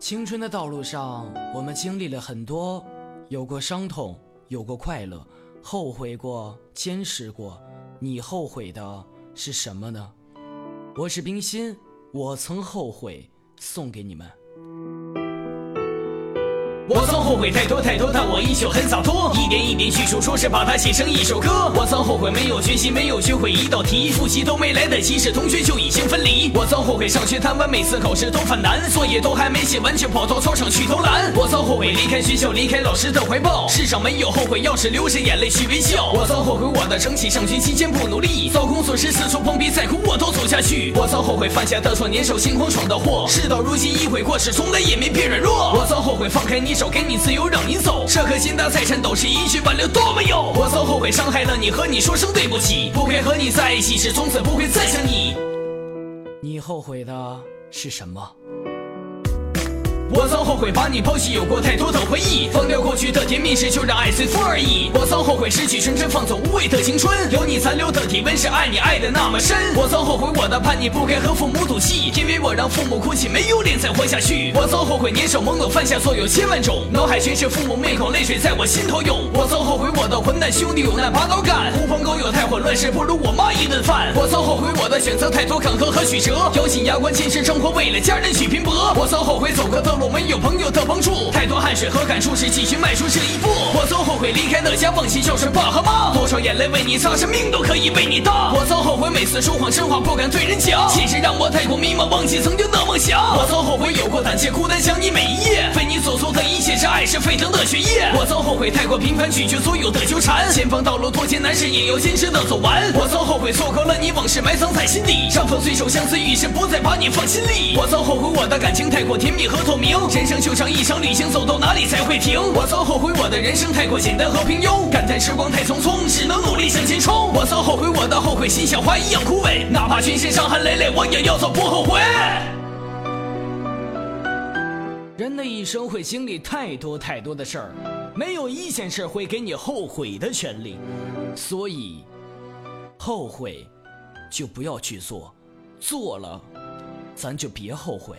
青春的道路上，我们经历了很多，有过伤痛，有过快乐，后悔过，坚持过。你后悔的是什么呢？我是冰心，我曾后悔，送给你们。我曾后悔太多太多，但我依旧很洒脱，一点一点叙述，说是把它写成一首歌。我曾后悔没有学习，没有学会一道题，复习都没来得及，是同学就已经分离。曾后悔上学贪玩，每次考试都犯难，作业都还没写完，就跑到操场去投篮。我曾后悔离开学校，离开老师的怀抱，世上没有后悔药，是流着眼泪去微笑。我曾后悔我的成绩，上学期间不努力，遭工作时四处碰壁，再苦我都走下去。我曾后悔犯下的错，年少轻狂闯的祸，事到如今已悔过，是从来也没变软弱。我曾后悔放开你。手给你自由，让你走。这颗心的财产都是一句挽留都没有。我曾后悔伤害了你，和你说声对不起。不配和你在一起，是从此不会再想你。你后悔的是什么？我曾后悔把你抛弃，有过太多的回忆，放掉过去的甜蜜，是就让爱随风而已。我曾后悔失去纯真，放纵无畏的青春，有你残留的体温，是爱你爱的那么深。我曾后悔我的叛逆，不该和父母赌气，因为我让父母哭泣，没有脸再活下去。我曾后悔年少懵懂，犯下错有千万种，脑海全是父母面孔，泪水在我心头涌。我曾后悔我的魂兄弟有难拔刀干，狐朋狗友太混乱，是不如我妈一顿饭。我曾后悔我的选择太多坎坷和曲折，咬紧牙关坚持生活，为了家人去拼搏。我曾后悔走过的路没有朋友的帮助，太多汗水和感触，是继续迈出这一步。我曾后悔离开那家，忘记孝顺爸和妈，多少眼泪为你擦，生命都可以为你搭。我曾后悔每次说谎真话不敢对人讲，现实让我太过迷茫，忘记曾经的梦想。我曾后悔有过胆怯，孤单想你每一夜，的一切是爱，是沸腾的血液。我曾后悔太过平凡，拒绝所有的纠缠，前方道路多艰难，是也要坚持的走完。我曾后悔错过了你，往事埋藏在心底，伤痛随手相思，余生不再把你放心里。我曾后悔我的感情太过甜蜜和透明，人生就像一场旅行，走到哪里才会停？我曾后悔我的人生太过简单和平庸，感叹时光太匆匆，只能努力向前冲。我曾后悔我的后悔，心像花一样枯萎，哪怕全身伤痕累累，我也要走不后悔。人的一生会经历太多太多的事儿，没有一件事会给你后悔的权利，所以后悔就不要去做，做了咱就别后悔。